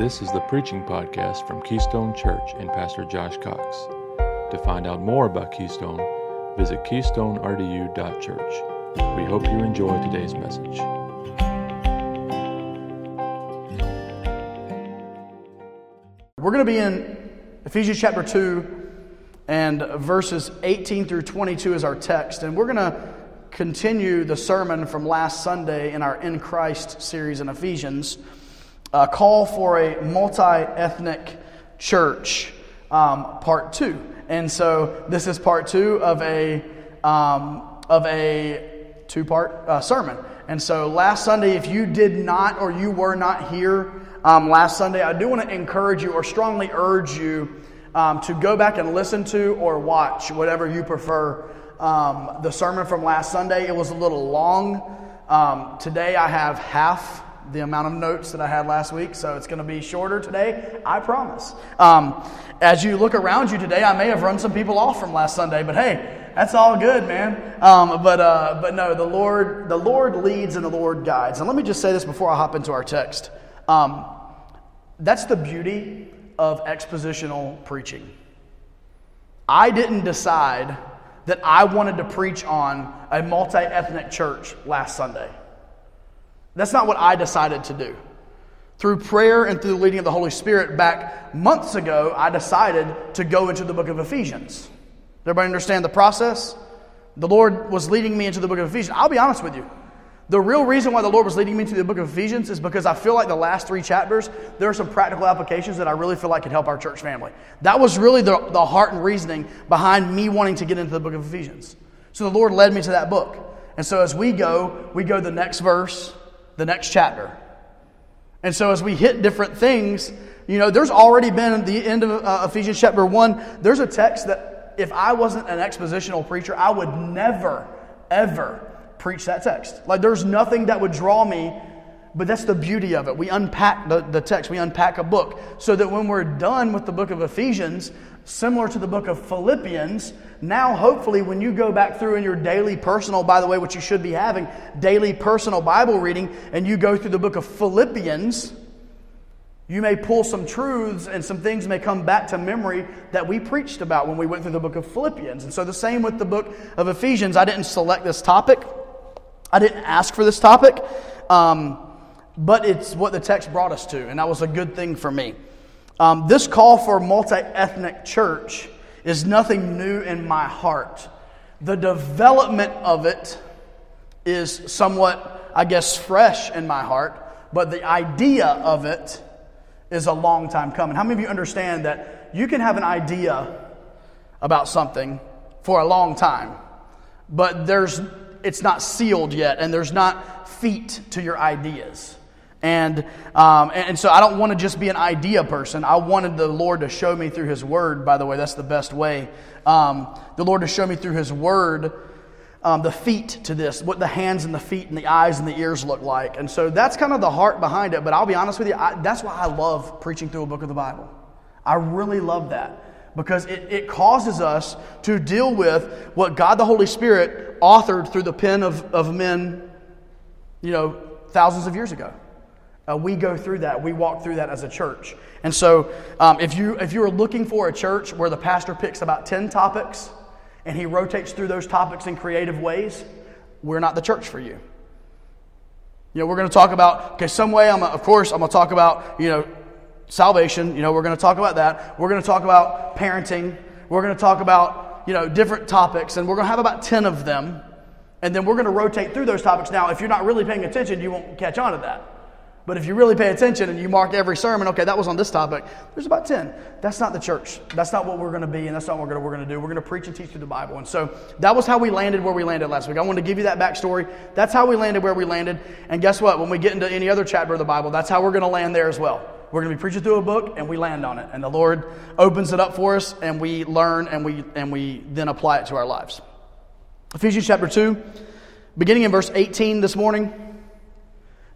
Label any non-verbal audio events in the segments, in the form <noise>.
This is the preaching podcast from Keystone Church and Pastor Josh Cox. To find out more about Keystone, visit keystonerdu.church. We hope you enjoy today's message. We're going to be in Ephesians chapter 2 and verses 18 through 22 is our text. And we're going to continue the sermon from last Sunday in our In Christ series in Ephesians a call for a multi ethnic church, um, part two. And so this is part two of a, um, of a two part uh, sermon. And so last Sunday, if you did not or you were not here um, last Sunday, I do want to encourage you or strongly urge you um, to go back and listen to or watch, whatever you prefer, um, the sermon from last Sunday. It was a little long. Um, today I have half the amount of notes that I had last week, so it's going to be shorter today, I promise. Um, as you look around you today, I may have run some people off from last Sunday, but hey, that's all good, man. Um, but uh, but no, the Lord the Lord leads and the Lord guides. And let me just say this before I hop into our text. Um, that's the beauty of expositional preaching. I didn't decide that I wanted to preach on a multi ethnic church last Sunday. That's not what I decided to do. Through prayer and through the leading of the Holy Spirit, back months ago, I decided to go into the book of Ephesians. Everybody understand the process? The Lord was leading me into the book of Ephesians. I'll be honest with you. The real reason why the Lord was leading me to the book of Ephesians is because I feel like the last three chapters, there are some practical applications that I really feel like could help our church family. That was really the, the heart and reasoning behind me wanting to get into the book of Ephesians. So the Lord led me to that book. And so as we go, we go the next verse, the next chapter. And so as we hit different things, you know, there's already been the end of uh, Ephesians chapter 1, there's a text that if I wasn't an expositional preacher, I would never, ever preach that text. Like there's nothing that would draw me, but that's the beauty of it. We unpack the, the text, we unpack a book, so that when we're done with the book of Ephesians, similar to the book of Philippians, now hopefully when you go back through in your daily personal, by the way, what you should be having, daily personal Bible reading, and you go through the book of Philippians, you may pull some truths and some things may come back to memory that we preached about when we went through the book of Philippians. And so the same with the book of Ephesians. I didn't select this topic. I didn't ask for this topic. Um, but it's what the text brought us to, and that was a good thing for me. Um, this call for multi ethnic church is nothing new in my heart. The development of it is somewhat, I guess, fresh in my heart, but the idea of it is a long time coming. How many of you understand that you can have an idea about something for a long time, but there's it's not sealed yet, and there's not feet to your ideas. And, um, and so I don't want to just be an idea person. I wanted the Lord to show me through His Word, by the way, that's the best way. Um, the Lord to show me through His Word um, the feet to this, what the hands and the feet and the eyes and the ears look like. And so that's kind of the heart behind it. But I'll be honest with you, I, that's why I love preaching through a book of the Bible. I really love that because it, it causes us to deal with what God the Holy Spirit authored through the pen of, of men, you know, thousands of years ago. Uh, we go through that. We walk through that as a church. And so, um, if, you, if you are looking for a church where the pastor picks about 10 topics and he rotates through those topics in creative ways, we're not the church for you. You know, we're going to talk about, okay, some way, I'm, of course, I'm going to talk about, you know, salvation. You know, we're going to talk about that. We're going to talk about parenting. We're going to talk about, you know, different topics, and we're going to have about 10 of them. And then we're going to rotate through those topics. Now, if you're not really paying attention, you won't catch on to that. But if you really pay attention and you mark every sermon, okay, that was on this topic, there's about 10. That's not the church. That's not what we're going to be, and that's not what we're going to do. We're going to preach and teach through the Bible. And so that was how we landed where we landed last week. I wanted to give you that backstory. That's how we landed where we landed. And guess what? When we get into any other chapter of the Bible, that's how we're going to land there as well. We're going to be preaching through a book, and we land on it. And the Lord opens it up for us, and we learn, and we, and we then apply it to our lives. Ephesians chapter 2, beginning in verse 18 this morning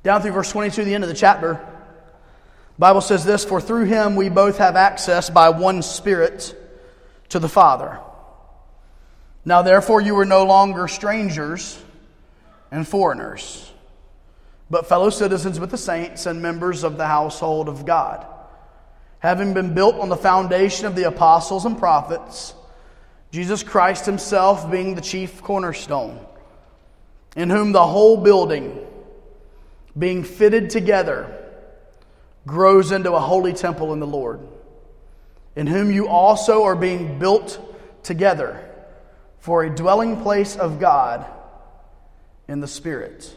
down through verse 22, the end of the chapter. Bible says this, for through him we both have access by one spirit to the Father. Now therefore you are no longer strangers and foreigners, but fellow citizens with the saints and members of the household of God, having been built on the foundation of the apostles and prophets, Jesus Christ himself being the chief cornerstone, in whom the whole building, being fitted together, grows into a holy temple in the Lord, in whom you also are being built together for a dwelling place of God in the Spirit.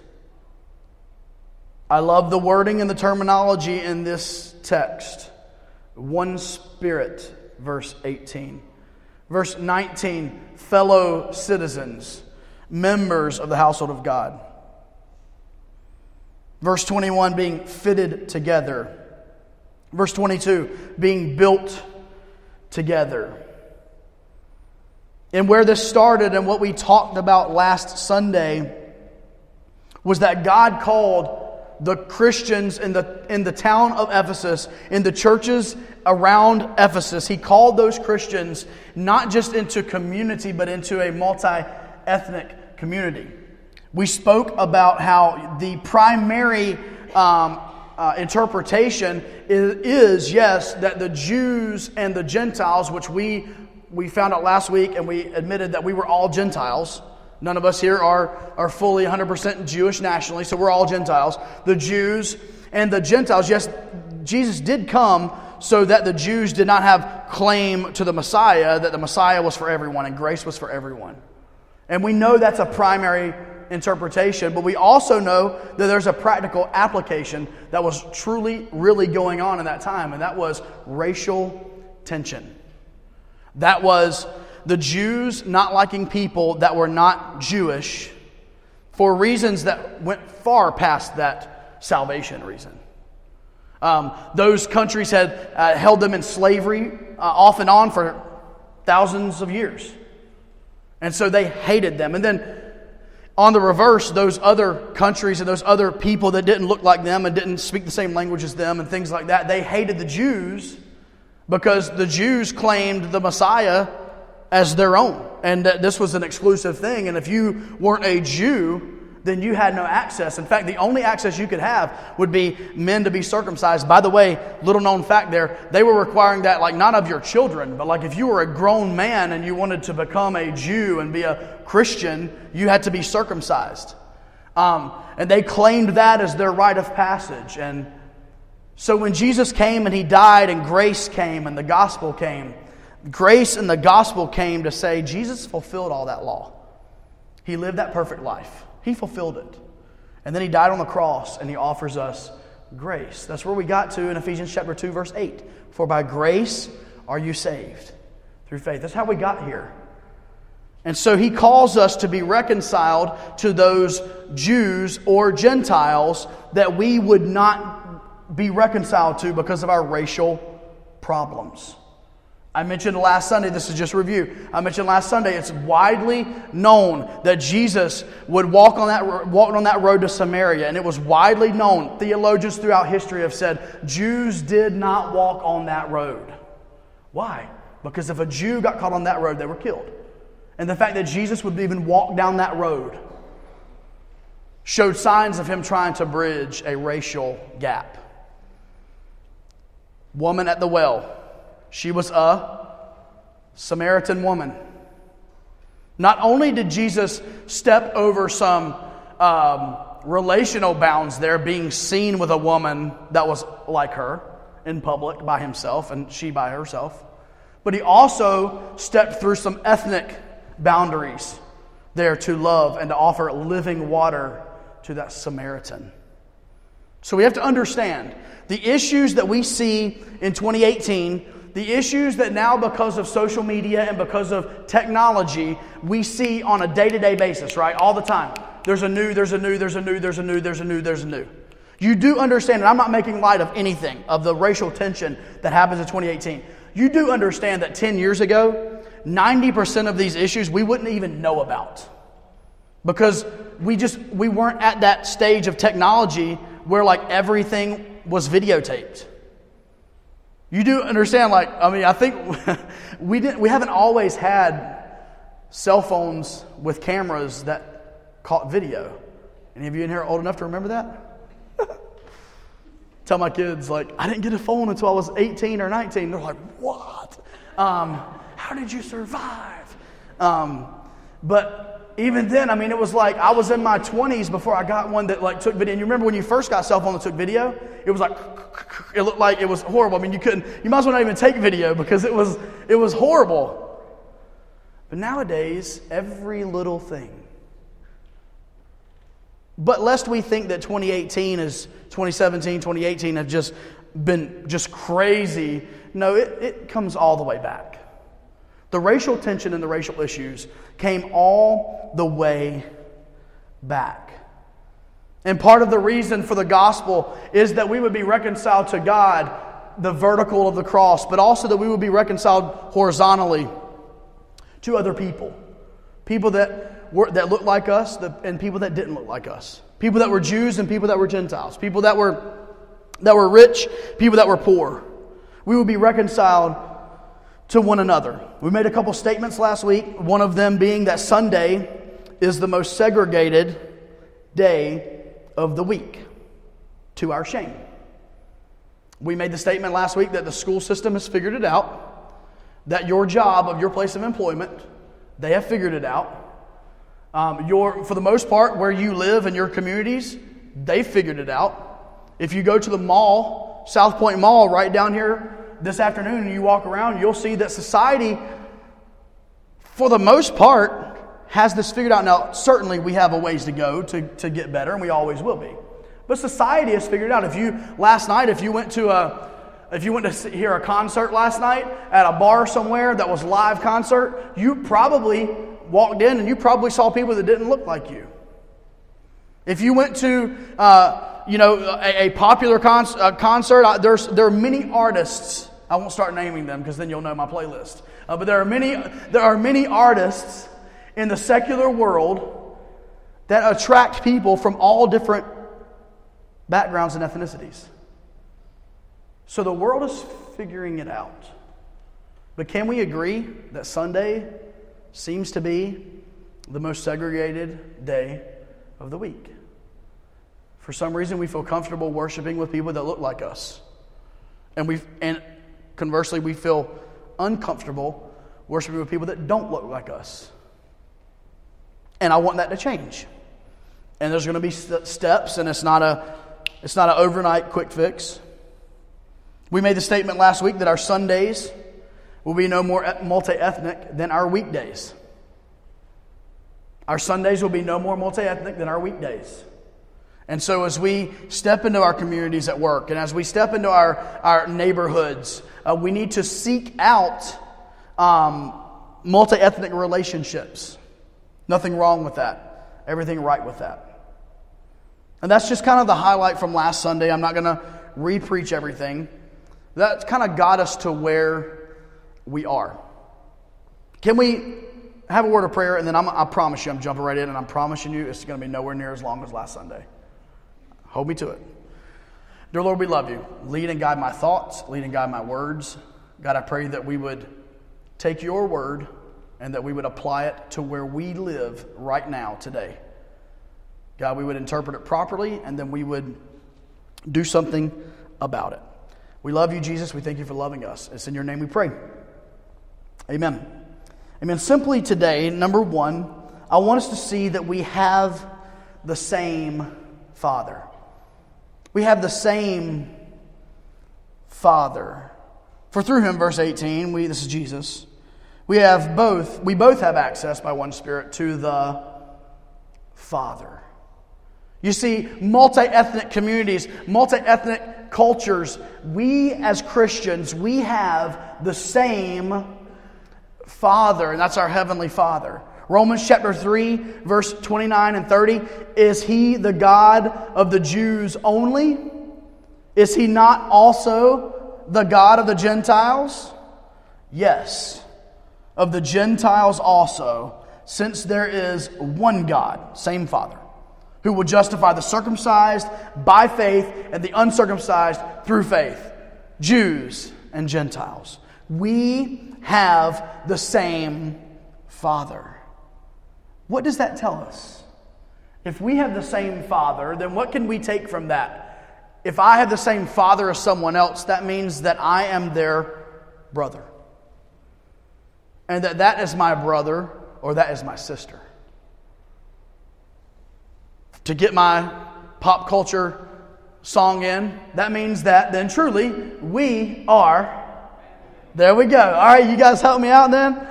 I love the wording and the terminology in this text. One Spirit, verse 18. Verse 19, fellow citizens, members of the household of God. Verse 21, being fitted together. Verse 22, being built together. And where this started and what we talked about last Sunday was that God called the Christians in the, in the town of Ephesus, in the churches around Ephesus, he called those Christians not just into community, but into a multi ethnic community. We spoke about how the primary um, uh, interpretation is, is, yes, that the Jews and the Gentiles, which we, we found out last week and we admitted that we were all Gentiles None of us here are, are fully 100% Jewish nationally, so we're all Gentiles. The Jews and the Gentiles, yes, Jesus did come so that the Jews did not have claim to the Messiah, that the Messiah was for everyone and grace was for everyone. And we know that's a primary interpretation, but we also know that there's a practical application that was truly, really going on in that time, and that was racial tension. That was the Jews not liking people that were not Jewish for reasons that went far past that salvation reason. Um, those countries had uh, held them in slavery uh, off and on for thousands of years. And so they hated them. And then on the reverse, those other countries and those other people that didn't look like them and didn't speak the same language as them and things like that, they hated the Jews because the Jews claimed the Messiah as their own, and that this was an exclusive thing. And if you weren't a Jew, then you had no access. In fact, the only access you could have would be men to be circumcised. By the way, little known fact there, they were requiring that, like, not of your children, but like if you were a grown man and you wanted to become a Jew and be a Christian, you had to be circumcised. Um, and they claimed that as their rite of passage. And so when Jesus came and he died and grace came and the gospel came, Grace and the gospel came to say Jesus fulfilled all that law. He lived that perfect life, He fulfilled it. And then He died on the cross and He offers us grace. That's where we got to in Ephesians chapter 2, verse 8. For by grace are you saved through faith. That's how we got here. And so he calls us to be reconciled to those Jews or Gentiles that we would not be reconciled to because of our racial problems. I mentioned last Sunday, this is just review. I mentioned last Sunday, it's widely known that Jesus would walk on that, walk on that road to Samaria, and it was widely known. Theologians throughout history have said Jews did not walk on that road. Why? Because if a Jew got caught on that road, they were killed. And the fact that Jesus would even walk down that road showed signs of him trying to bridge a racial gap. Woman at the well she was a Samaritan woman. Not only did Jesus step over some um, relational bounds there, being seen with a woman that was like her in public by himself and she by herself, but he also stepped through some ethnic boundaries there to love and to offer living water to that Samaritan. So we have to understand the issues that we see in 2018 the issues that now, because of social media and because of technology, we see on a day to day basis, right? All the time. There's a new, there's a new, there's a new, there's a new, there's a new, there's a new. You do understand, and I'm not making light of anything, of the racial tension that happens in 2018. You do understand that 10 years ago, 90% of these issues we wouldn't even know about. Because we just, we weren't at that stage of technology where like everything was videotaped. You do understand, like, I mean, I think <laughs> we, didn't, we haven't always had cell phones with cameras that caught video. Any of you in here old enough to remember that? <laughs> tell my kids, like, I didn't get a phone until I was 18 or 19. They're like, what? Um, how did you survive? Um, but even then, I mean, it was like I was in my 20s before I got one that like took video. And you remember when you first got cell phone that took video? It was like it looked like it was horrible. I mean, you couldn't. You might as well not even take video because it was it was horrible. But nowadays, every little thing. But lest we think that 2018 is 2017, 2018 have just been just crazy. No, it, it comes all the way back. The racial tension and the racial issues came all the way back. And part of the reason for the gospel is that we would be reconciled to God, the vertical of the cross, but also that we would be reconciled horizontally to other people. People that, were, that looked like us and people that didn't look like us. People that were Jews and people that were Gentiles. People that were, that were rich, people that were poor. We would be reconciled to one another. We made a couple statements last week, one of them being that Sunday is the most segregated day of the week, to our shame. We made the statement last week that the school system has figured it out, that your job of your place of employment, they have figured it out. Um, your, for the most part, where you live in your communities, they figured it out. If you go to the mall, South Point Mall, right down here this afternoon and you walk around, you'll see that society, for the most part, has this figured out. Now, certainly we have a ways to go to, to get better, and we always will be. But society has figured out. If you, last night, if you went to a, if you went to hear a concert last night at a bar somewhere that was live concert, you probably walked in and you probably saw people that didn't look like you. If you went to, uh, you know, a, a popular con- uh, concert, uh, there's, there are many artists. I won't start naming them because then you'll know my playlist. Uh, but there are many, there are many artists in the secular world that attract people from all different backgrounds and ethnicities. So the world is figuring it out. But can we agree that Sunday seems to be the most segregated day of the week? For some reason, we feel comfortable worshiping with people that look like us. And, we and conversely, we feel uncomfortable worshiping with people that don't look like us. And I want that to change. And there's going to be steps, and it's not a it's not an overnight quick fix. We made the statement last week that our Sundays will be no more multi ethnic than our weekdays. Our Sundays will be no more multi ethnic than our weekdays. And so, as we step into our communities at work and as we step into our, our neighborhoods, uh, we need to seek out um, multi ethnic relationships. Nothing wrong with that. Everything right with that. And that's just kind of the highlight from last Sunday. I'm not going to re preach everything. That kind of got us to where we are. Can we have a word of prayer? And then I'm, I promise you, I'm jumping right in, and I'm promising you it's going to be nowhere near as long as last Sunday. Hold me to it. Dear Lord, we love you. Lead and guide my thoughts, lead and guide my words. God, I pray that we would take your word and that we would apply it to where we live right now, today. God, we would interpret it properly and then we would do something about it. We love you, Jesus. We thank you for loving us. It's in your name we pray. Amen. Amen. Simply today, number one, I want us to see that we have the same Father. We have the same Father. For through him, verse 18, we, this is Jesus, we have both, we both have access by one Spirit to the Father. You see, multi ethnic communities, multi ethnic cultures, we as Christians, we have the same Father, and that's our Heavenly Father. Romans chapter 3, verse 29 and 30. Is he the God of the Jews only? Is he not also the God of the Gentiles? Yes, of the Gentiles also, since there is one God, same Father, who will justify the circumcised by faith and the uncircumcised through faith, Jews and Gentiles. We have the same Father. What does that tell us? If we have the same Father, then what can we take from that? if I have the same father as someone else, that means that I am their brother. And that that is my brother or that is my sister. To get my pop culture song in, that means that then truly we are. There we go. All right, you guys help me out then?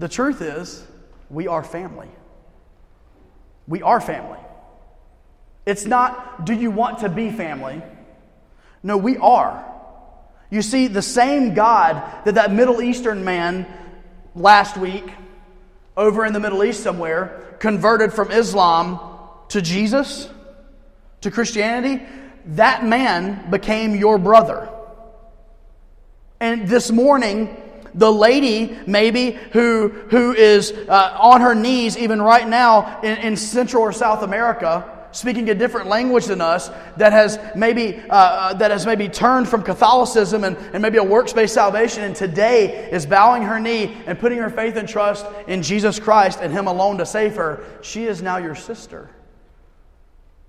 The truth is, we are family. We are family. It's not, do you want to be family? No, we are. You see, the same God that that Middle Eastern man last week, over in the Middle East somewhere, converted from Islam to Jesus, to Christianity, that man became your brother. And this morning, the lady maybe who, who is uh, on her knees even right now in, in Central or South America, speaking a different language than us that has maybe uh, uh, that has maybe turned from Catholicism and, and maybe a works-based salvation and today is bowing her knee and putting her faith and trust in Jesus Christ and Him alone to save her, she is now your sister.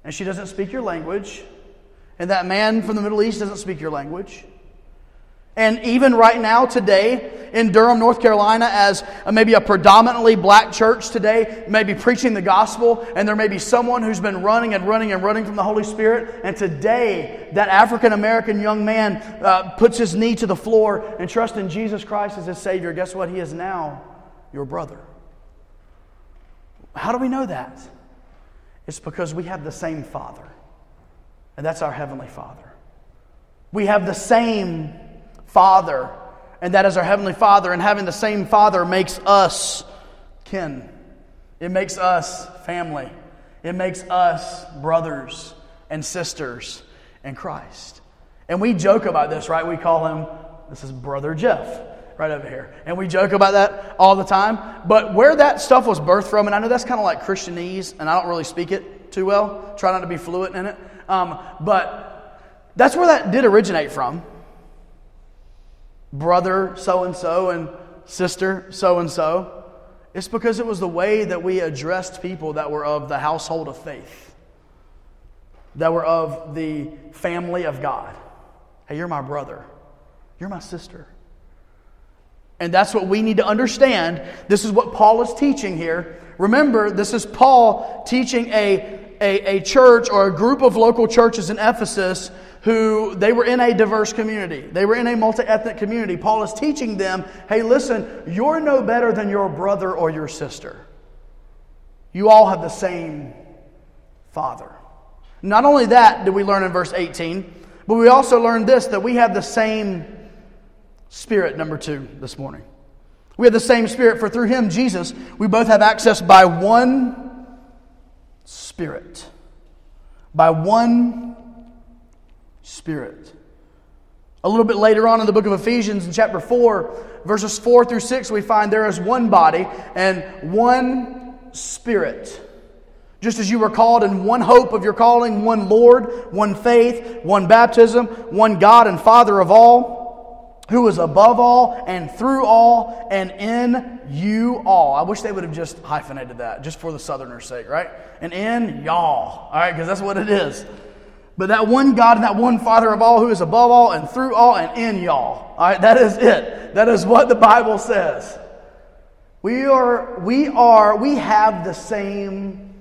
And she doesn't speak your language. And that man from the Middle East doesn't speak your language. And even right now, today, in Durham, North Carolina, as maybe a predominantly black church today, maybe preaching the gospel, and there may be someone who's been running and running and running from the Holy Spirit, and today, that African American young man uh, puts his knee to the floor and trusts in Jesus Christ as his Savior. Guess what? He is now your brother. How do we know that? It's because we have the same Father, and that's our Heavenly Father. We have the same Father, and that is our Heavenly Father, and having the same Father makes us kin. It makes us family. It makes us brothers and sisters in Christ. And we joke about this, right? We call him, this is Brother Jeff, right over here. And we joke about that all the time. But where that stuff was birthed from, and I know that's kind of like Christianese, and I don't really speak it too well, try not to be fluent in it. Um, but that's where that did originate from brother so and so and sister so and so. It's because it was the way that we addressed people that were of the household of faith, that were of the family of God. Hey, you're my brother. You're my sister. And that's what we need to understand. This is what Paul is teaching here. Remember, this is Paul teaching a, a, a church or a group of local churches in Ephesus who they were in a diverse community. They were in a multi ethnic community. Paul is teaching them hey, listen, you're no better than your brother or your sister. You all have the same father. Not only that did we learn in verse 18, but we also learned this that we have the same spirit, number two, this morning. We have the same spirit, for through him, Jesus, we both have access by one spirit. By one Spirit. A little bit later on in the book of Ephesians, in chapter 4, verses 4 through 6, we find there is one body and one Spirit. Just as you were called in one hope of your calling, one Lord, one faith, one baptism, one God and Father of all, who is above all and through all and in you all. I wish they would have just hyphenated that, just for the Southerners' sake, right? And in y'all, all right, because that's what it is. But that one God and that one Father of all who is above all and through all and in y'all. All right, that is it. That is what the Bible says. We are, we are, we have the same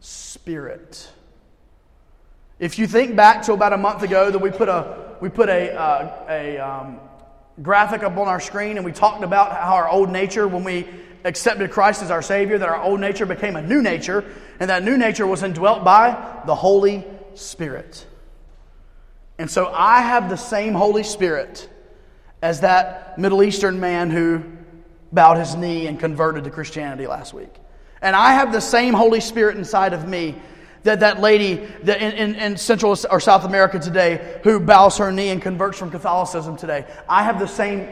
spirit. If you think back to about a month ago that we put a, we put a, uh, a um, graphic up on our screen and we talked about how our old nature, when we accepted Christ as our Savior, that our old nature became a new nature, and that new nature was indwelt by the Holy. And so I have the same Holy Spirit as that Middle Eastern man who bowed his knee and converted to Christianity last week. And I have the same Holy Spirit inside of me that that lady that in, in, in, Central or South America today who bows her knee and converts from Catholicism today. I have the same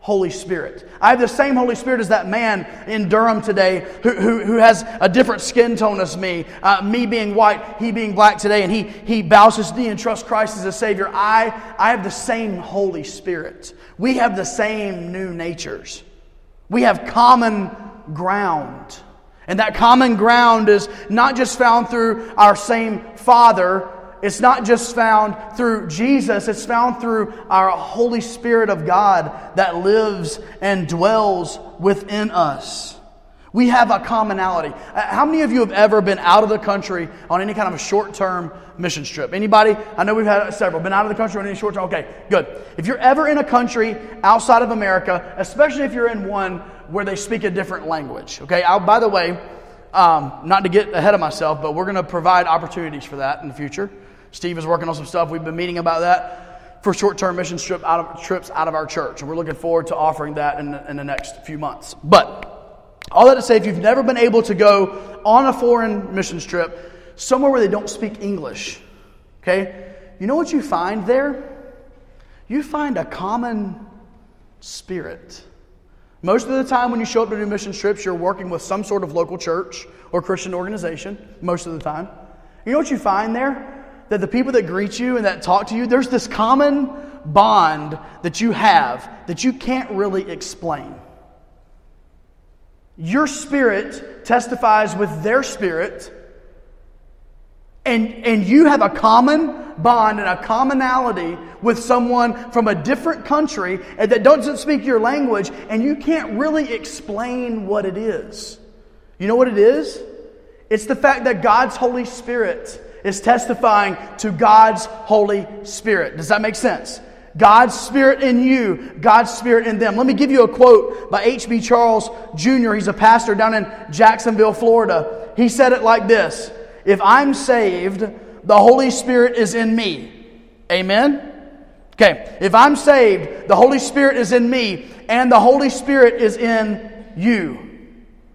Holy Spirit. I have the same Holy Spirit as that man in Durham today who, who, who has a different skin tone as me. Uh, me being white, he being black today, and he, he bows his knee and trusts Christ as a Savior. I, I have the same Holy Spirit. We have the same new natures. We have common ground. And that common ground is not just found through our same Father it's not just found through Jesus, it's found through our Holy Spirit of God that lives and dwells within us. We have a commonality. Uh, how many of you have ever been out of the country on any kind of a short-term mission trip? Anybody? I know we've had several. Been out of the country on any short term? Okay, good. If you're ever in a country outside of America, especially if you're in one where they speak a different language, okay? I'll, by the way, um, not to get ahead of myself, but we're going to provide opportunities for that in the future. Steve is working on some stuff. We've been meeting about that for short-term mission trip out of, trips out of our church, and we're looking forward to offering that in the, in the next few months. But all that to say, if you've never been able to go on a foreign missions trip, somewhere where they don't speak English, okay, you know what you find there? You find a common spirit. Most of the time, when you show up to do mission trips, you're working with some sort of local church or Christian organization, most of the time. You know what you find there? That the people that greet you and that talk to you, there's this common bond that you have that you can't really explain. Your spirit testifies with their spirit, and, and you have a common bond and a commonality with someone from a different country that doesn't speak your language, and you can't really explain what it is. You know what it is? It's the fact that God's Holy Spirit is testifying to God's Holy Spirit. Does that make sense? God's Spirit in you, God's Spirit in them. Let me give you a quote by H.B. Charles Jr. He's a pastor down in Jacksonville, Florida. He said it like this If I'm saved, the Holy Spirit is in me. Amen? Okay, if I'm saved, the Holy Spirit is in me, and the Holy Spirit is in you.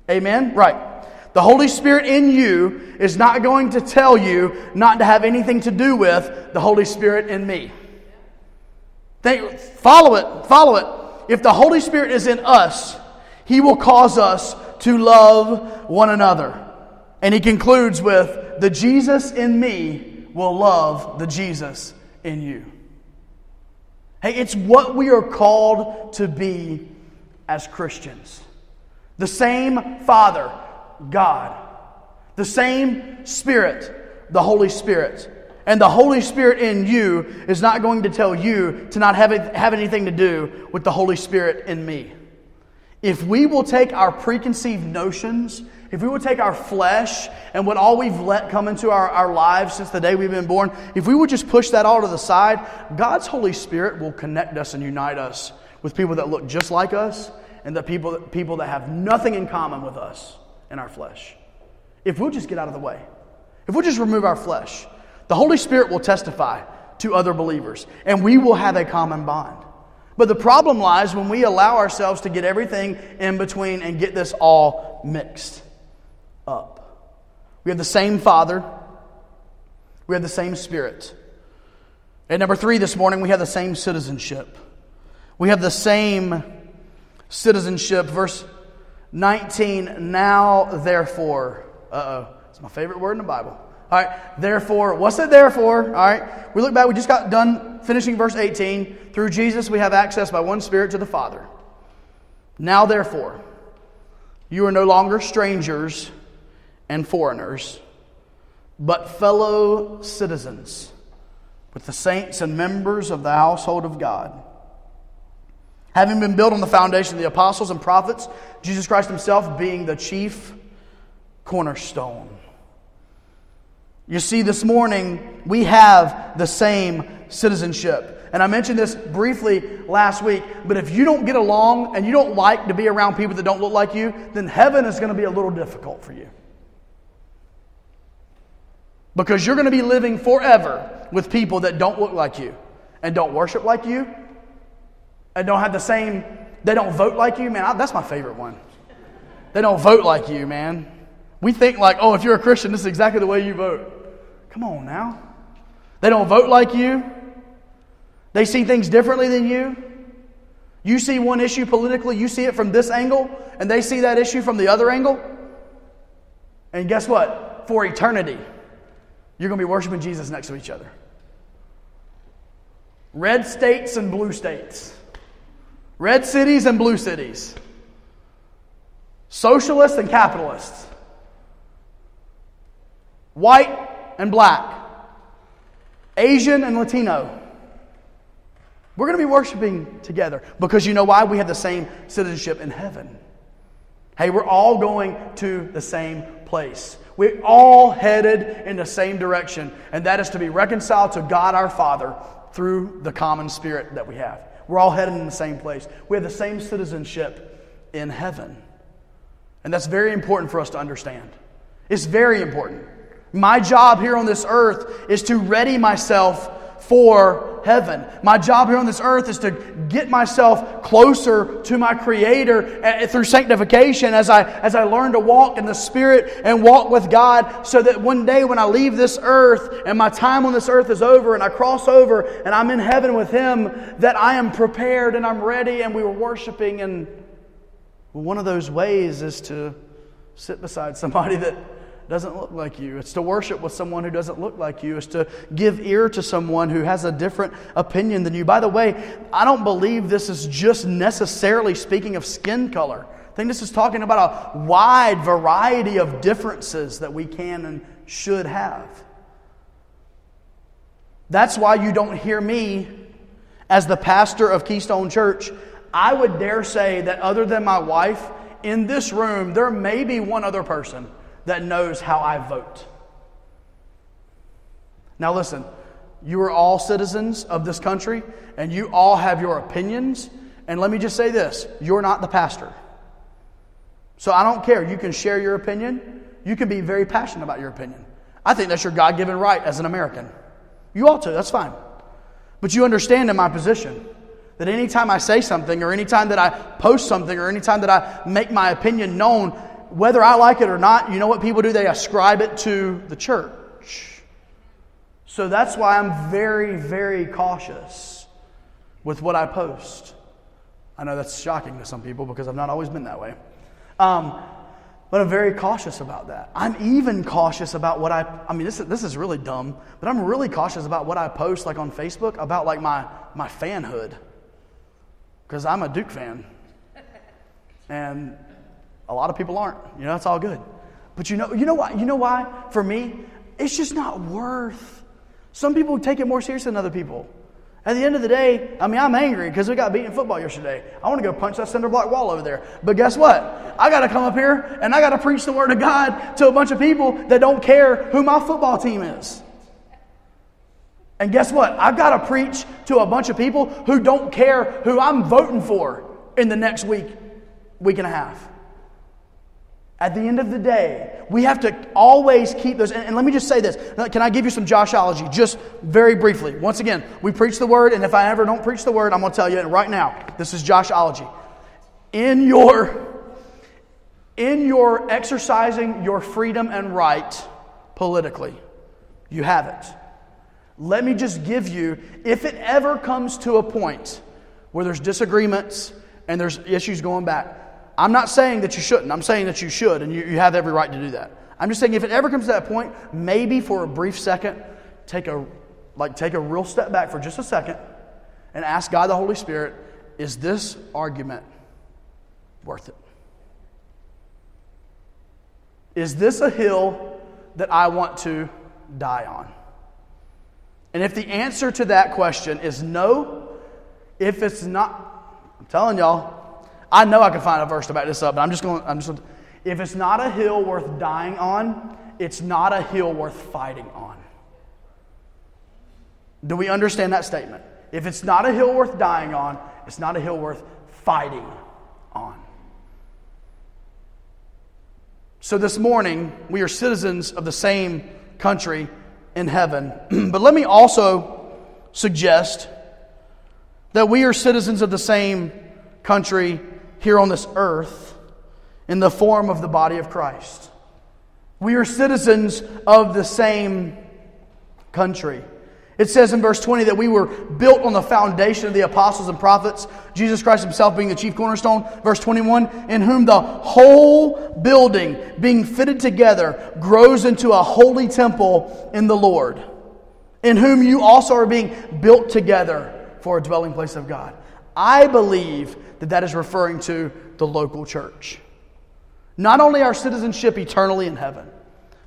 Amen? Right. The Holy Spirit in you is not going to tell you not to have anything to do with the Holy Spirit in me. Think, follow it, follow it. If the Holy Spirit is in us, He will cause us to love one another. And he concludes with, The Jesus in me will love the Jesus in you. Hey, it's what we are called to be as Christians. The same Father, God. The same Spirit, the Holy Spirit. And the Holy Spirit in you is not going to tell you to not have, it, have anything to do with the Holy Spirit in me. If we will take our preconceived notions, if we will take our flesh and what all we've let come into our, our lives since the day we've been born, if we would just push that all to the side, God's Holy Spirit will connect us and unite us with people that look just like us and the people, people that have nothing in common with us in our flesh. If we'll just get out of the way, if we'll just remove our flesh, the Holy Spirit will testify to other believers, and we will have a common bond. But the problem lies when we allow ourselves to get everything in between and get this all mixed up. We have the same Father, we have the same Spirit. And number three this morning, we have the same citizenship. We have the same citizenship. Verse 19, now therefore. Uh oh, it's my favorite word in the Bible. All right, therefore, what's it there for? All right, we look back, we just got done finishing verse 18. Through Jesus, we have access by one Spirit to the Father. Now, therefore, you are no longer strangers and foreigners, but fellow citizens with the saints and members of the household of God. Having been built on the foundation of the apostles and prophets, Jesus Christ Himself being the chief cornerstone. You see, this morning we have the same citizenship. And I mentioned this briefly last week, but if you don't get along and you don't like to be around people that don't look like you, then heaven is going to be a little difficult for you. Because you're going to be living forever with people that don't look like you and don't worship like you and don't have the same, they don't vote like you. Man, I, that's my favorite one. They don't vote like you, man. We think like, oh, if you're a Christian, this is exactly the way you vote. Come on now. They don't vote like you. They see things differently than you. You see one issue politically, you see it from this angle, and they see that issue from the other angle. And guess what? For eternity, you're going to be worshiping Jesus next to each other. Red states and blue states, red cities and blue cities, socialists and capitalists, white and black. Asian and Latino. We're going to be worshiping together because you know why? We have the same citizenship in heaven. Hey, we're all going to the same place. We're all headed in the same direction, and that is to be reconciled to God our Father through the common spirit that we have. We're all headed in the same place. We have the same citizenship in heaven. And that's very important for us to understand. It's very important. My job here on this earth is to ready myself for heaven. My job here on this earth is to get myself closer to my Creator eh, through sanctification as I, as I learn to walk in the Spirit and walk with God so that one day when I leave this earth and my time on this earth is over and I cross over and I'm in heaven with Him, that I am prepared and I'm ready and we were worshiping. And one of those ways is to sit beside somebody that doesn't look like you. It's to worship with someone who doesn't look like you. It's to give ear to someone who has a different opinion than you. By the way, I don't believe this is just necessarily speaking of skin color. I think this is talking about a wide variety of differences that we can and should have. That's why you don't hear me as the pastor of Keystone Church. I would dare say that other than my wife, in this room, there may be one other person that knows how I vote. Now, listen, you are all citizens of this country and you all have your opinions. And let me just say this you're not the pastor. So I don't care. You can share your opinion, you can be very passionate about your opinion. I think that's your God given right as an American. You ought to, that's fine. But you understand in my position that anytime I say something, or anytime that I post something, or anytime that I make my opinion known, whether I like it or not, you know what people do? They ascribe it to the church. So that's why I'm very, very cautious with what I post. I know that's shocking to some people because I've not always been that way. Um, but I'm very cautious about that. I'm even cautious about what I, I mean, this is, this is really dumb, but I'm really cautious about what I post like on Facebook about like my, my fanhood. Because I'm a Duke fan. And a lot of people aren't. You know, it's all good. But you know, you know why? You know why? For me, it's just not worth. Some people take it more serious than other people. At the end of the day, I mean, I'm angry because we got beaten football yesterday. I want to go punch that cinder block wall over there. But guess what? I got to come up here and I got to preach the word of God to a bunch of people that don't care who my football team is. And guess what? I've got to preach to a bunch of people who don't care who I'm voting for in the next week, week and a half. At the end of the day, we have to always keep those. And, and, let me just say this. Can I give you some Joshology just very briefly? Once again, we preach the word, and if I ever don't preach the word, I'm going to tell you right now. This is Joshology. In your in your exercising your freedom and right politically, you have it. Let me just give you, if it ever comes to a point where there's disagreements and there's issues going back, I'm not saying that you shouldn't. I'm saying that you should, and you, you have every right to do that. I'm just saying if it ever comes to that point, maybe for a brief second, take a like take a real step back for just a second and ask God the Holy Spirit, is this argument worth it? Is this a hill that I want to die on? And if the answer to that question is no, if it's not, I'm telling y'all, I know I can find a verse to back this up, but I'm just going. I'm just. Going if it's not a hill worth dying on, it's not a hill worth fighting on. Do we understand that statement? If it's not a hill worth dying on, it's not a hill worth fighting on. So this morning, we are citizens of the same country in heaven. <clears throat> but let me also suggest that we are citizens of the same country here on this earth in the form of the body of Christ. We are citizens of the same country. It says in verse 20 that we were built on the foundation of the apostles and prophets, Jesus Christ himself being the chief cornerstone. Verse 21 In whom the whole building, being fitted together, grows into a holy temple in the Lord, in whom you also are being built together for a dwelling place of God. I believe that that is referring to the local church. Not only our citizenship eternally in heaven,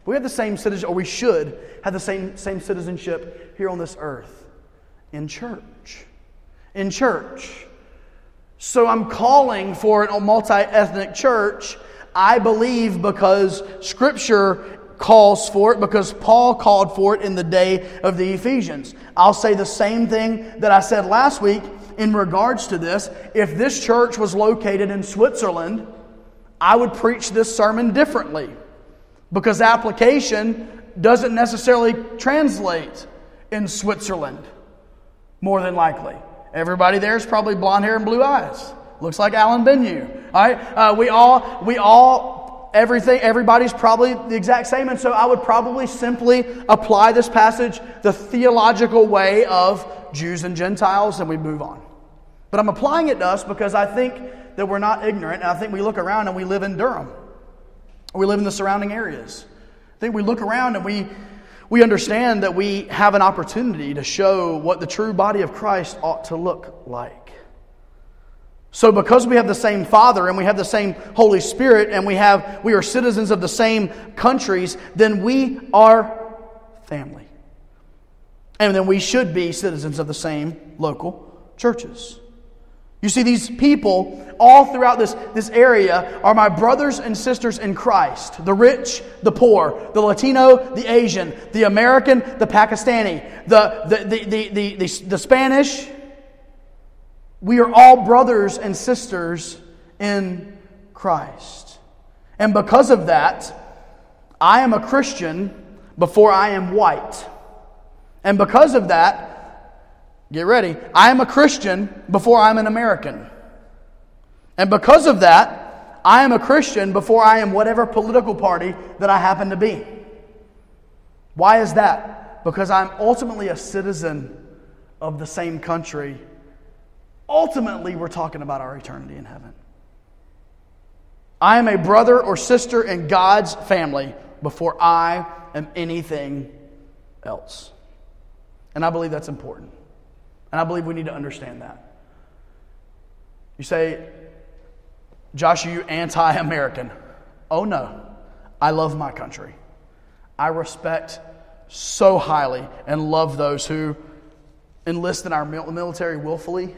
We have the same citizenship, or we should have the same, same citizenship here on this earth in church. In church. So I'm calling for a multi ethnic church, I believe, because Scripture calls for it because Paul called for it in the day of the Ephesians. I'll say the same thing that I said last week in regards to this. If this church was located in Switzerland, I would preach this sermon differently because application doesn't necessarily translate in Switzerland, more than likely. Everybody there is probably blonde hair and blue eyes. Looks like Alan Benyu. All right, uh, we all we all everything everybody's probably the exact same, and so I would probably simply apply this passage the theological way of Jews and Gentiles, and we move on. But I'm applying it to us because I think that we're not ignorant, and I think we look around and we live in Durham. We live in the surrounding areas. I think we look around and we, we understand that we have an opportunity to show what the true body of Christ ought to look like. So because we have the same Father and we have the same Holy Spirit and we have we are citizens of the same countries, then we are family. And then we should be citizens of the same local churches. You see, these people all throughout this, this area are my brothers and sisters in Christ the rich, the poor, the Latino, the Asian, the American, the Pakistani, the, the, the, the, the, the, Spanish. We are all brothers and sisters in Christ. And because of that, I am a Christian before I am white. And because of that, Get ready. I am a Christian before I'm an American. And because of that, I am a Christian before I am whatever political party that I happen to be. Why is that? Because I'm ultimately a citizen of the same country. Ultimately, we're talking about our eternity in heaven. I am a brother or sister in God's family before I am anything else. And I believe that's important. And I believe we need to understand that. You say, Josh, you anti American? Oh, no. I love my country. I respect so highly and love those who enlist in our military willfully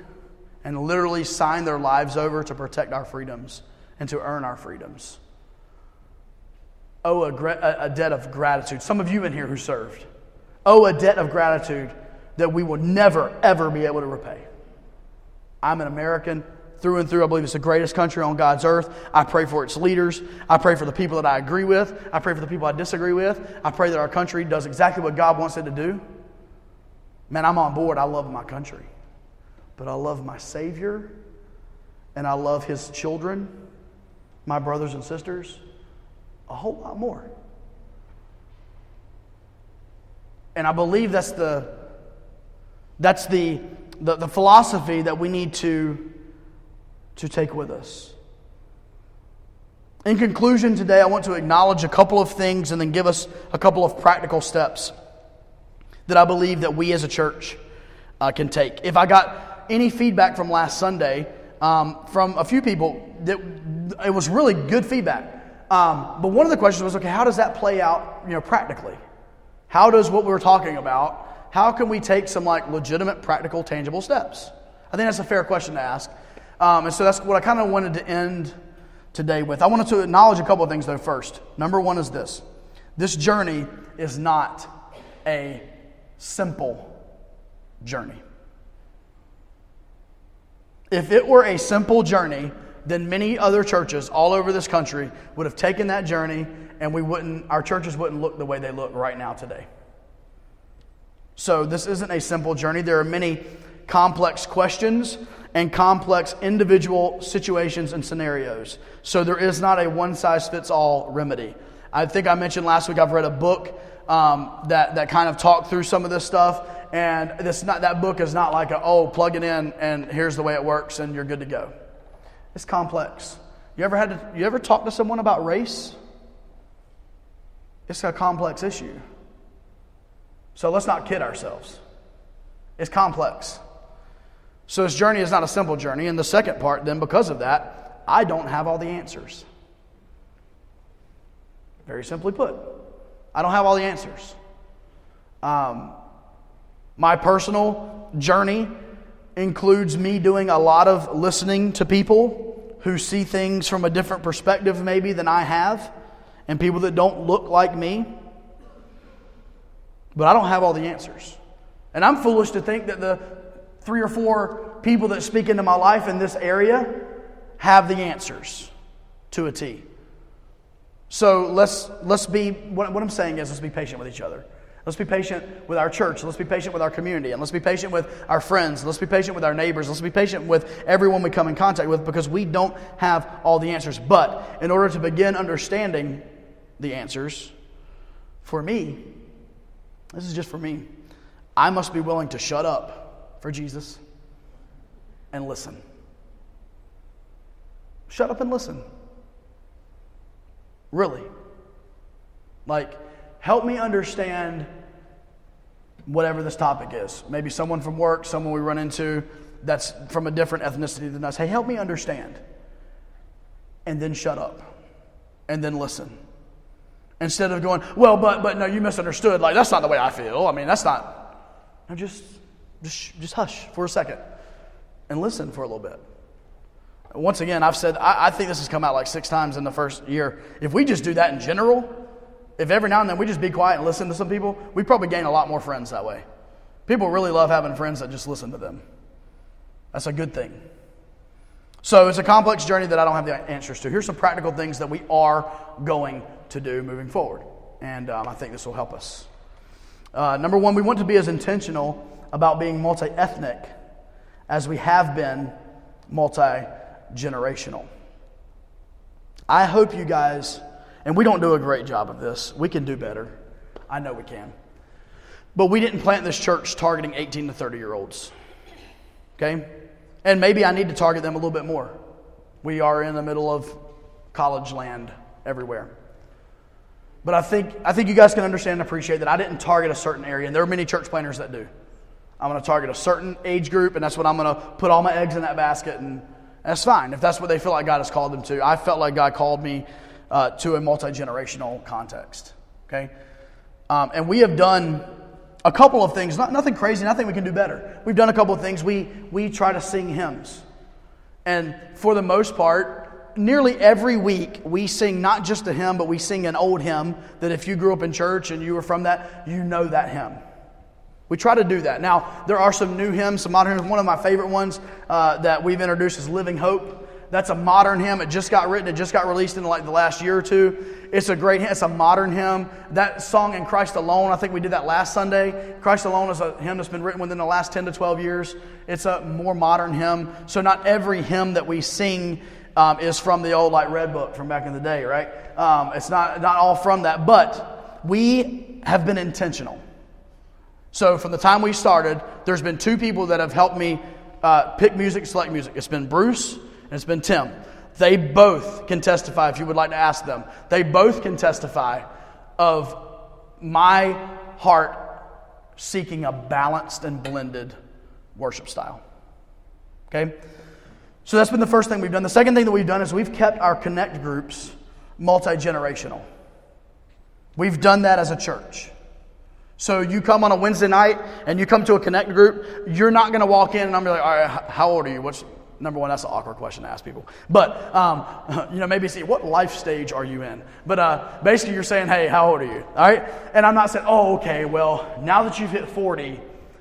and literally sign their lives over to protect our freedoms and to earn our freedoms. Oh, a, a debt of gratitude. Some of you in here who served. Oh, a debt of gratitude that we will never, ever be able to repay. I'm an American through and through. I believe it's the greatest country on God's earth. I pray for its leaders. I pray for the people that I agree with. I pray for the people I disagree with. I pray that our country does exactly what God wants it to do. Man, I'm on board. I love my country. But I love my Savior and I love His children, my brothers and sisters, a whole lot more. And I believe that's the that's the, the, the philosophy that we need to, to take with us. In conclusion, today I want to acknowledge a couple of things and then give us a couple of practical steps that I believe that we as a church uh, can take. If I got any feedback from last Sunday um, from a few people, that it was really good feedback. Um, but one of the questions was, okay, how does that play out, you know, practically? How does what we were talking about how can we take some like legitimate, practical, tangible steps? I think that's a fair question to ask. Um, and so that's what I kind of wanted to end today with. I wanted to acknowledge a couple of things though first. Number one is this this journey is not a simple journey. If it were a simple journey, then many other churches all over this country would have taken that journey and we wouldn't our churches wouldn't look the way they look right now today. So, this isn't a simple journey. There are many complex questions and complex individual situations and scenarios. So, there is not a one size fits all remedy. I think I mentioned last week I've read a book um, that, that kind of talked through some of this stuff. And this not, that book is not like, a, oh, plug it in and here's the way it works and you're good to go. It's complex. You ever, had to, you ever talk to someone about race? It's a complex issue. So let's not kid ourselves. It's complex. So this journey is not a simple journey. And the second part, then, because of that, I don't have all the answers. Very simply put, I don't have all the answers. Um, my personal journey includes me doing a lot of listening to people who see things from a different perspective, maybe, than I have, and people that don't look like me. But I don't have all the answers. And I'm foolish to think that the three or four people that speak into my life in this area have the answers to a T. So let's, let's be, what, what I'm saying is, let's be patient with each other. Let's be patient with our church. Let's be patient with our community. And let's be patient with our friends. Let's be patient with our neighbors. Let's be patient with everyone we come in contact with because we don't have all the answers. But in order to begin understanding the answers, for me, this is just for me, I must be willing to shut up for Jesus and listen. Shut up and listen. Really. Like, help me understand whatever this topic is. Maybe someone from work, someone we run into that's from a different ethnicity than us. Hey, help me understand. And then shut up. And then listen. Instead of going, well, but but no, you misunderstood. Like that's not the way I feel. I mean, that's not. No, just just just hush for a second and listen for a little bit. Once again, I've said I, I think this has come out like six times in the first year. If we just do that in general, if every now and then we just be quiet and listen to some people, we probably gain a lot more friends that way. People really love having friends that just listen to them. That's a good thing. So it's a complex journey that I don't have the answers to. Here's some practical things that we are going to do moving forward. And um, I think this will help us. Uh, number one, we want to be as intentional about being multi ethnic as we have been multi generational. I hope you guys, and we don't do a great job of this, we can do better. I know we can. But we didn't plant this church targeting 18 to 30 year olds. Okay? And maybe I need to target them a little bit more. We are in the middle of college land everywhere. But I think, I think you guys can understand and appreciate that I didn't target a certain area, and there are many church planners that do. I'm going to target a certain age group, and that's what I'm going to put all my eggs in that basket, and that's fine if that's what they feel like God has called them to. I felt like God called me uh, to a multi generational context. Okay? Um, and we have done a couple of things, not, nothing crazy, nothing we can do better. We've done a couple of things. We, we try to sing hymns. And for the most part, nearly every week we sing not just a hymn, but we sing an old hymn that if you grew up in church and you were from that, you know that hymn. We try to do that. Now, there are some new hymns, some modern hymns. One of my favorite ones uh, that we've introduced is Living Hope. That's a modern hymn. It just got written. It just got released in like the last year or two. It's a great hymn. It's a modern hymn. That song in Christ Alone, I think we did that last Sunday. Christ Alone is a hymn that's been written within the last 10 to 12 years. It's a more modern hymn. So not every hymn that we sing um, is from the old like red book from back in the day, right? Um, it's not, not all from that. But we have been intentional. So from the time we started, there's been two people that have helped me uh, pick music, select music. It's been Bruce and it's been Tim. They both can testify, if you would like to ask them, they both can testify of my heart seeking a balanced and blended worship style. Okay? So that's been the first thing we've done. The second thing that we've done is we've kept our connect groups multi generational. We've done that as a church. So you come on a Wednesday night and you come to a connect group, you're not going to walk in and I'm like, all right, how old are you? What's number one? That's an awkward question to ask people. But um, <laughs> you know, maybe see what life stage are you in? But uh, basically, you're saying, hey, how old are you? All right, and I'm not saying, oh, okay, well, now that you've hit 40,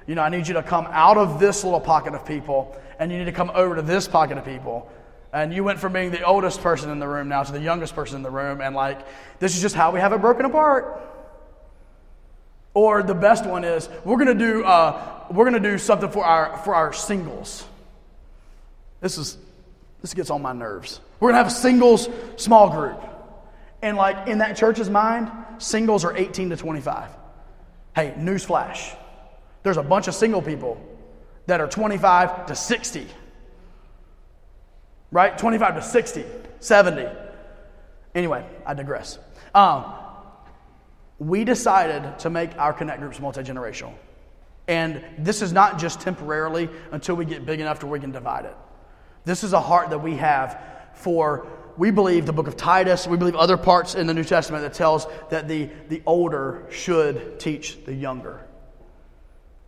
you know, I need you to come out of this little pocket of people and you need to come over to this pocket of people. And you went from being the oldest person in the room now to the youngest person in the room, and like, this is just how we have it broken apart. Or the best one is we're gonna do uh, we're gonna do something for our for our singles. This is this gets on my nerves. We're gonna have a singles small group, and like in that church's mind, singles are 18 to 25. Hey, newsflash: there's a bunch of single people that are 25 to 60. Right, 25 to 60, 70. Anyway, I digress. Um, we decided to make our connect groups multi generational. And this is not just temporarily until we get big enough to we can divide it. This is a heart that we have for we believe the book of Titus, we believe other parts in the New Testament that tells that the, the older should teach the younger.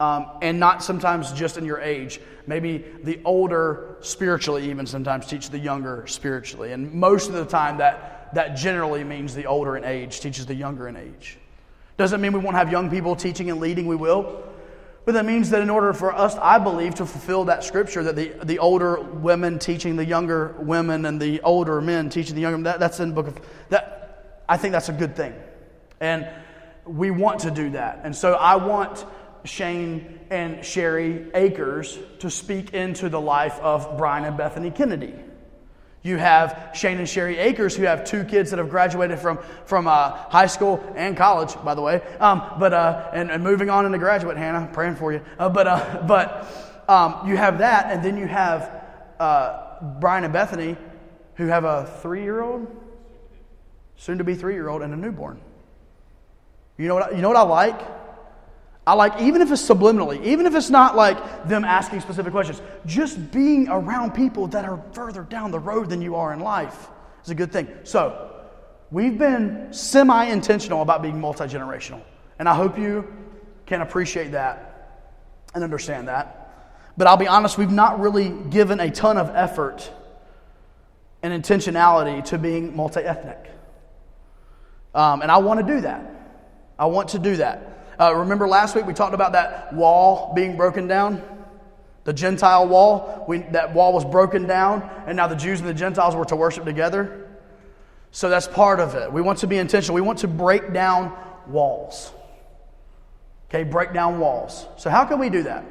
Um, and not sometimes just in your age. Maybe the older spiritually, even sometimes teach the younger spiritually. And most of the time, that, that generally means the older in age teaches the younger in age. Doesn't mean we won't have young people teaching and leading, we will. But that means that in order for us, I believe, to fulfill that scripture, that the, the older women teaching the younger women and the older men teaching the younger, that, that's in the book of, that, I think that's a good thing. And we want to do that. And so I want Shane and Sherry Akers to speak into the life of Brian and Bethany Kennedy. You have Shane and Sherry Akers, who have two kids that have graduated from, from uh, high school and college, by the way. Um, but uh, and, and, moving on into graduate, Hannah, praying for you. Uh, but uh, but um, you have that, and then you have uh, Brian and Bethany, who have a three-year-old, soon to be three-year-old, and a newborn. You know what? You know what I like? I like, even if it's subliminally, even if it's not like them asking specific questions, just being around people that are further down the road than you are in life is a good thing. So, we've been semi intentional about being multi generational. And I hope you can appreciate that and understand that. But I'll be honest, we've not really given a ton of effort and intentionality to being multi ethnic. Um, and I want to do that. I want to do that. Uh, remember last week we talked about that wall being broken down? The Gentile wall. We, that wall was broken down, and now the Jews and the Gentiles were to worship together. So that's part of it. We want to be intentional. We want to break down walls. Okay, break down walls. So, how can we do that?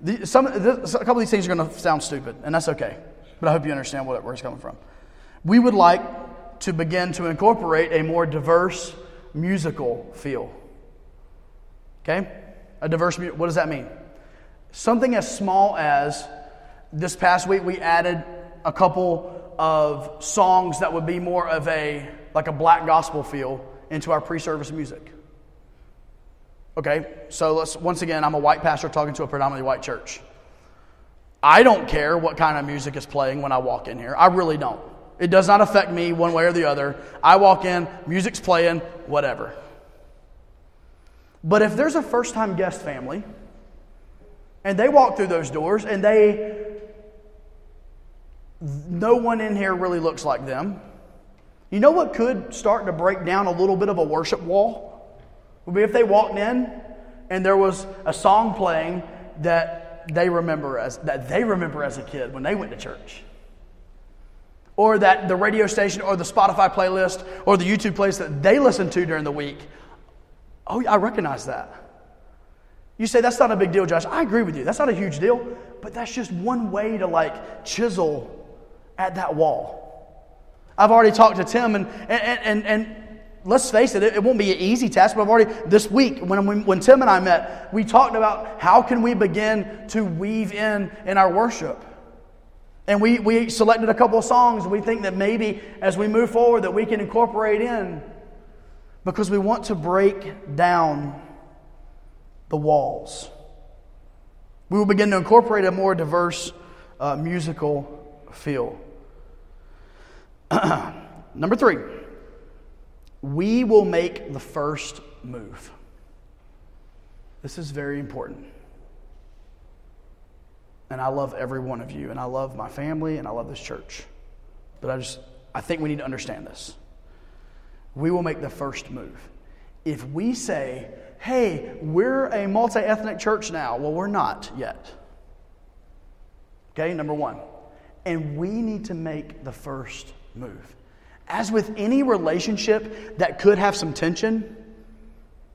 The, some, the, a couple of these things are going to sound stupid, and that's okay. But I hope you understand where it's coming from. We would like to begin to incorporate a more diverse musical feel. Okay? A diverse, what does that mean? Something as small as this past week we added a couple of songs that would be more of a, like a black gospel feel into our pre service music. Okay, so let's, once again, I'm a white pastor talking to a predominantly white church. I don't care what kind of music is playing when I walk in here. I really don't. It does not affect me one way or the other. I walk in, music's playing, whatever. But if there's a first time guest family and they walk through those doors and they, no one in here really looks like them, you know what could start to break down a little bit of a worship wall? Would be if they walked in and there was a song playing that they remember as that they remember as a kid when they went to church. Or that the radio station or the Spotify playlist or the YouTube playlist that they listen to during the week Oh, I recognize that. You say that's not a big deal, Josh. I agree with you. That's not a huge deal, but that's just one way to like chisel at that wall. I've already talked to Tim, and, and, and, and let's face it, it, won't be an easy task, but I've already, this week, when, when, when Tim and I met, we talked about how can we begin to weave in in our worship. And we, we selected a couple of songs we think that maybe as we move forward that we can incorporate in because we want to break down the walls. We will begin to incorporate a more diverse uh, musical feel. <clears throat> Number three, we will make the first move. This is very important. And I love every one of you, and I love my family, and I love this church. But I just, I think we need to understand this we will make the first move. If we say, hey, we're a multi ethnic church now, well, we're not yet. Okay, number one. And we need to make the first move. As with any relationship that could have some tension,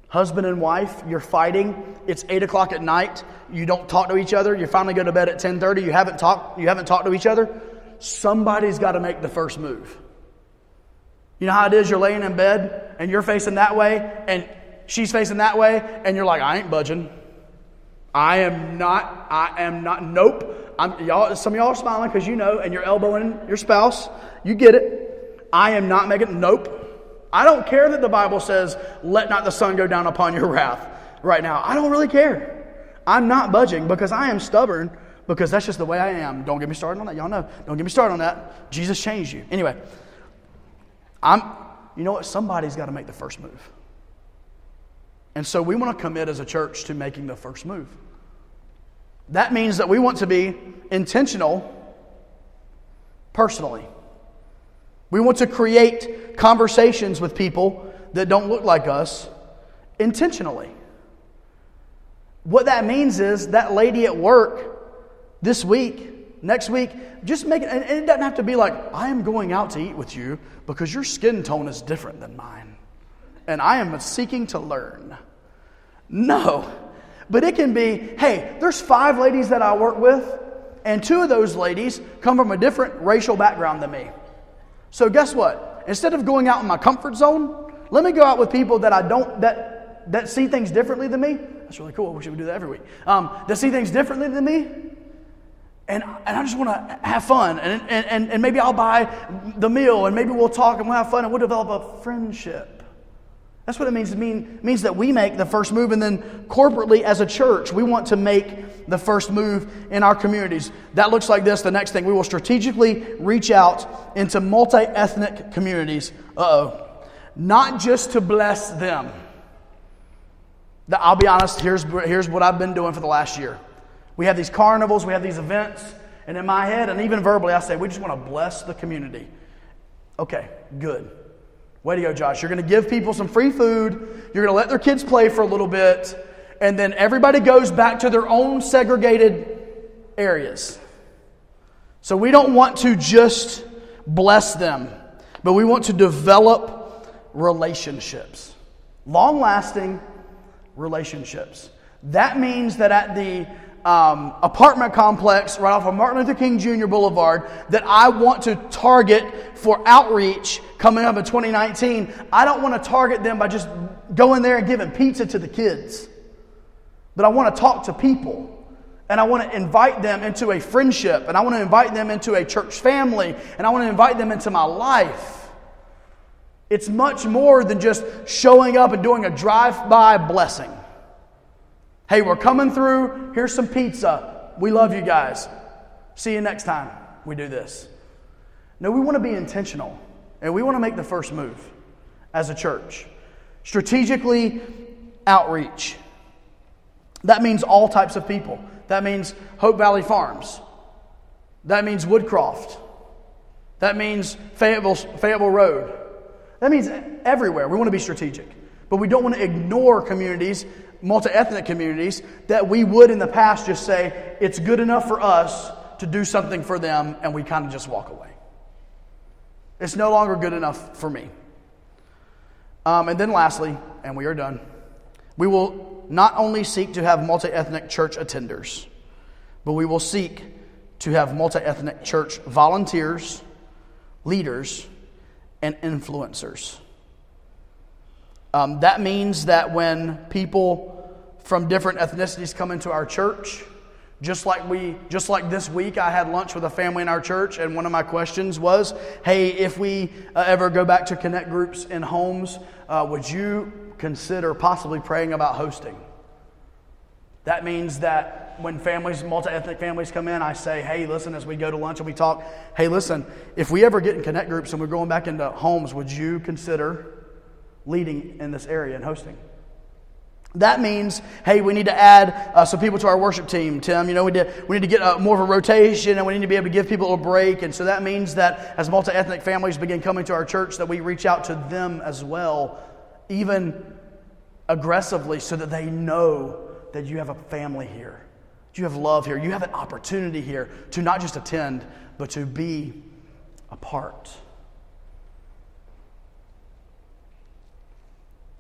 husband and wife, you're fighting, it's eight o'clock at night, you don't talk to each other, you finally go to bed at 10:30, you haven't talked, you haven't talked to each other, somebody's got to make the first move. You know how it is? You're laying in bed and you're facing that way and she's facing that way, and you're like, I ain't budging. I am not, I am not, nope. I'm, y'all, some of y'all are smiling because you know, and you're elbowing your spouse. You get it. I am not making, nope. I don't care that the Bible says, let not the sun go down upon your wrath right now. I don't really care. I'm not budging because I am stubborn because that's just the way I am. Don't get me started on that. Y'all know. Don't get me started on that. Jesus changed you. Anyway, I'm, you know what? Somebody's got to make the first move. And so we want to commit as a church to making the first move. That means that we want to be intentional personally. We want to create conversations with people that don't look like us intentionally. What that means is that lady at work this week, next week, just make it, and it doesn't have to be like, I am going out to eat with you because your skin tone is different than mine. And I am seeking to learn. No. But it can be, hey, there's five ladies that I work with, and two of those ladies come from a different racial background than me. So guess what? Instead of going out in my comfort zone, let me go out with people that I don't that that see things differently than me. That's really cool. We should do that every week. Um, that see things differently than me. And, and I just want to have fun. And, and, and maybe I'll buy the meal and maybe we'll talk and we'll have fun and we'll develop a friendship. That's what it means. It, mean, means that we make the first move, and then corporately as a church, we want to make the first move in our communities. That looks like this. The next thing, we will strategically reach out into multi ethnic communities. Uh oh. Not just to bless them. I'll be honest, here's, here's what I've been doing for the last year. We have these carnivals, we have these events, and in my head, and even verbally, I say, we just want to bless the community. Okay, good. Way to go, Josh. You're going to give people some free food. You're going to let their kids play for a little bit. And then everybody goes back to their own segregated areas. So we don't want to just bless them, but we want to develop relationships, long lasting relationships. That means that at the um, apartment complex right off of Martin Luther King Jr. Boulevard that I want to target for outreach coming up in 2019. I don't want to target them by just going there and giving pizza to the kids, but I want to talk to people. And I want to invite them into a friendship, and I want to invite them into a church family, and I want to invite them into my life. It's much more than just showing up and doing a drive by blessing. Hey, we're coming through. Here's some pizza. We love you guys. See you next time we do this. No, we want to be intentional and we want to make the first move as a church. Strategically outreach. That means all types of people. That means Hope Valley Farms. That means Woodcroft. That means Fayetteville, Fayetteville Road. That means everywhere. We want to be strategic. But we don't want to ignore communities multi ethnic communities that we would in the past just say, it's good enough for us to do something for them, and we kind of just walk away. It's no longer good enough for me. Um, and then lastly, and we are done, we will not only seek to have multi ethnic church attenders, but we will seek to have multi ethnic church volunteers, leaders, and influencers. Um, that means that when people from different ethnicities come into our church. Just like we, just like this week, I had lunch with a family in our church, and one of my questions was, "Hey, if we uh, ever go back to connect groups in homes, uh, would you consider possibly praying about hosting?" That means that when families, multi-ethnic families come in, I say, "Hey, listen, as we go to lunch and we talk, hey, listen, if we ever get in connect groups and we're going back into homes, would you consider leading in this area and hosting?" That means, hey, we need to add uh, some people to our worship team, Tim. You know, we, did, we need to get uh, more of a rotation and we need to be able to give people a break. And so that means that as multi ethnic families begin coming to our church, that we reach out to them as well, even aggressively, so that they know that you have a family here, you have love here, you have an opportunity here to not just attend, but to be a part.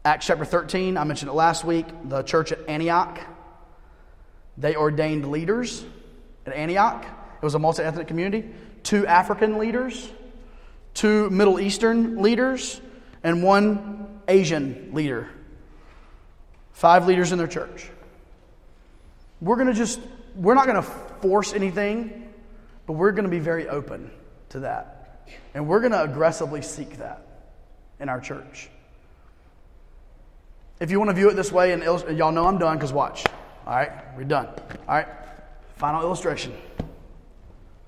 Acts chapter 13, I mentioned it last week, the church at Antioch. They ordained leaders at Antioch. It was a multi ethnic community. Two African leaders, two Middle Eastern leaders, and one Asian leader. Five leaders in their church. We're going to just, we're not going to force anything, but we're going to be very open to that. And we're going to aggressively seek that in our church. If you want to view it this way, and y'all know I'm done because watch. All right, we're done. All right, final illustration.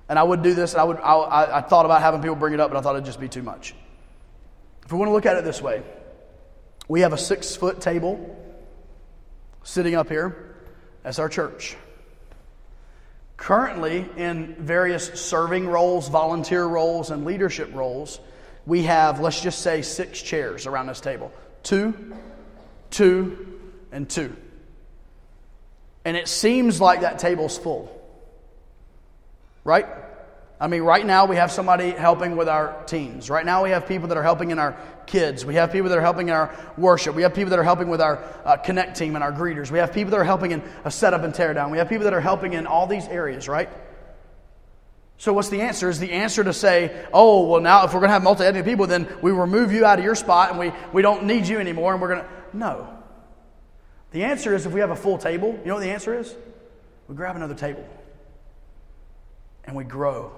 And I would do this. I would. I, I thought about having people bring it up, but I thought it'd just be too much. If we want to look at it this way, we have a six foot table sitting up here That's our church. Currently, in various serving roles, volunteer roles, and leadership roles, we have, let's just say, six chairs around this table two, two, and two. And it seems like that table's full. Right? I mean, right now we have somebody helping with our teens. Right now we have people that are helping in our kids. We have people that are helping in our worship. We have people that are helping with our uh, connect team and our greeters. We have people that are helping in a setup and tear down. We have people that are helping in all these areas, right? So what's the answer? Is the answer to say, oh, well, now if we're going to have multi-ethnic people, then we remove you out of your spot and we, we don't need you anymore and we're going to... No. The answer is if we have a full table, you know what the answer is? We grab another table and we grow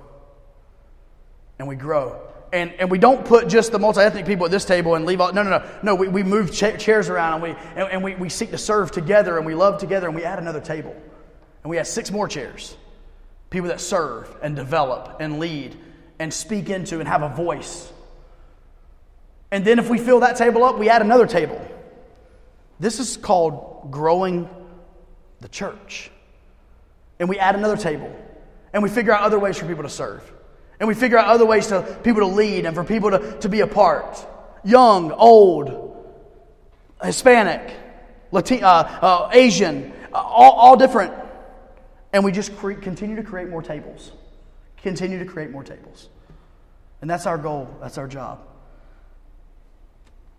and we grow. And, and we don't put just the multi ethnic people at this table and leave all. No, no, no. No, we, we move cha- chairs around and, we, and, and we, we seek to serve together and we love together and we add another table. And we add six more chairs. People that serve and develop and lead and speak into and have a voice. And then if we fill that table up, we add another table. This is called growing the church. And we add another table. And we figure out other ways for people to serve. And we figure out other ways for people to lead and for people to, to be a part. Young, old, Hispanic, Latin, uh, uh, Asian, uh, all, all different. And we just cre- continue to create more tables. Continue to create more tables. And that's our goal, that's our job.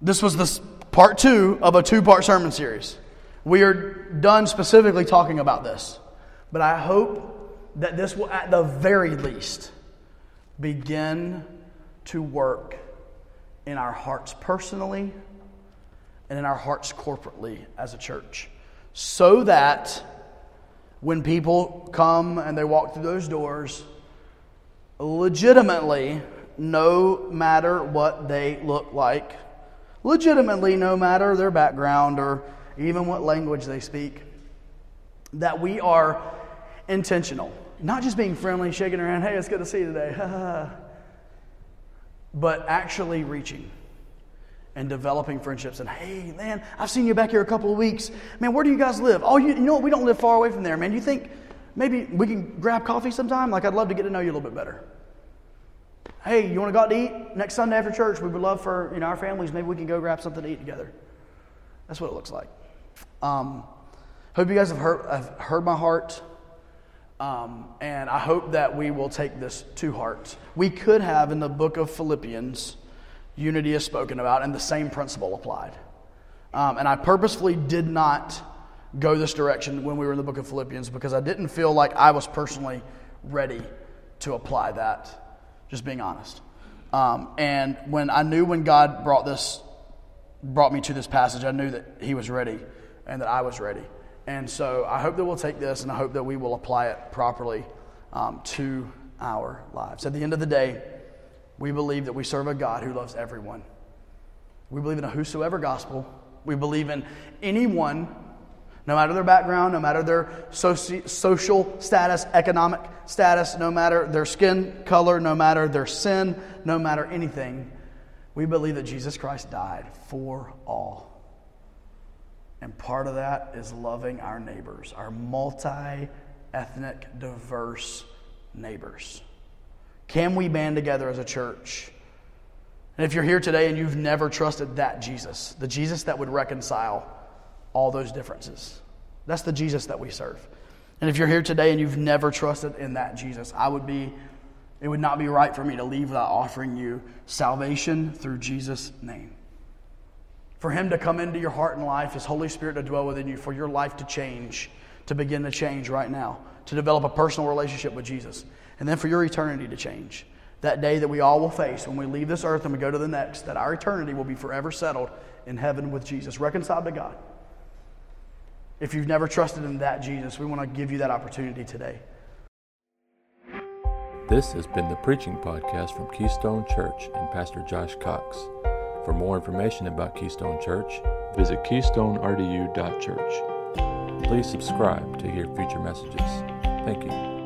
This was the part two of a two part sermon series. We are done specifically talking about this. But I hope that this will, at the very least, begin to work in our hearts personally and in our hearts corporately as a church. So that when people come and they walk through those doors, legitimately, no matter what they look like, legitimately, no matter their background or even what language they speak, that we are intentional not just being friendly, shaking around, hey, it's good to see you today, <laughs> but actually reaching and developing friendships. And hey, man, I've seen you back here a couple of weeks. Man, where do you guys live? Oh, you, you know what? We don't live far away from there, man. You think maybe we can grab coffee sometime? Like, I'd love to get to know you a little bit better. Hey, you want to go out to eat next Sunday after church? We would love for you know our families. Maybe we can go grab something to eat together. That's what it looks like. Um, hope you guys have heard, have heard my heart. Um, and I hope that we will take this to heart. We could have in the book of Philippians, unity is spoken about, and the same principle applied. Um, and I purposefully did not go this direction when we were in the book of Philippians because I didn't feel like I was personally ready to apply that, just being honest. Um, and when I knew when God brought this, brought me to this passage, I knew that He was ready and that I was ready. And so I hope that we'll take this and I hope that we will apply it properly um, to our lives. At the end of the day, we believe that we serve a God who loves everyone. We believe in a whosoever gospel. We believe in anyone, no matter their background, no matter their soci- social status, economic status, no matter their skin color, no matter their sin, no matter anything. We believe that Jesus Christ died for all. And part of that is loving our neighbors, our multi ethnic, diverse neighbors. Can we band together as a church? And if you're here today and you've never trusted that Jesus, the Jesus that would reconcile all those differences, that's the Jesus that we serve. And if you're here today and you've never trusted in that Jesus, I would be, it would not be right for me to leave without offering you salvation through Jesus' name for Him to come into your heart and life, His Holy Spirit to dwell within you, for your life to change, to begin to change right now, to develop a personal relationship with Jesus, and then for your eternity to change. That day that we all will face when we leave this earth and we go to the next, that our eternity will be forever settled in heaven with Jesus, reconciled to God. If you've never trusted in that Jesus, we want to give you that opportunity today. This has been the Preaching Podcast from Keystone Church and Pastor Josh Cox. For more information about Keystone Church, visit keystonerdu.church. Please subscribe to hear future messages. Thank you.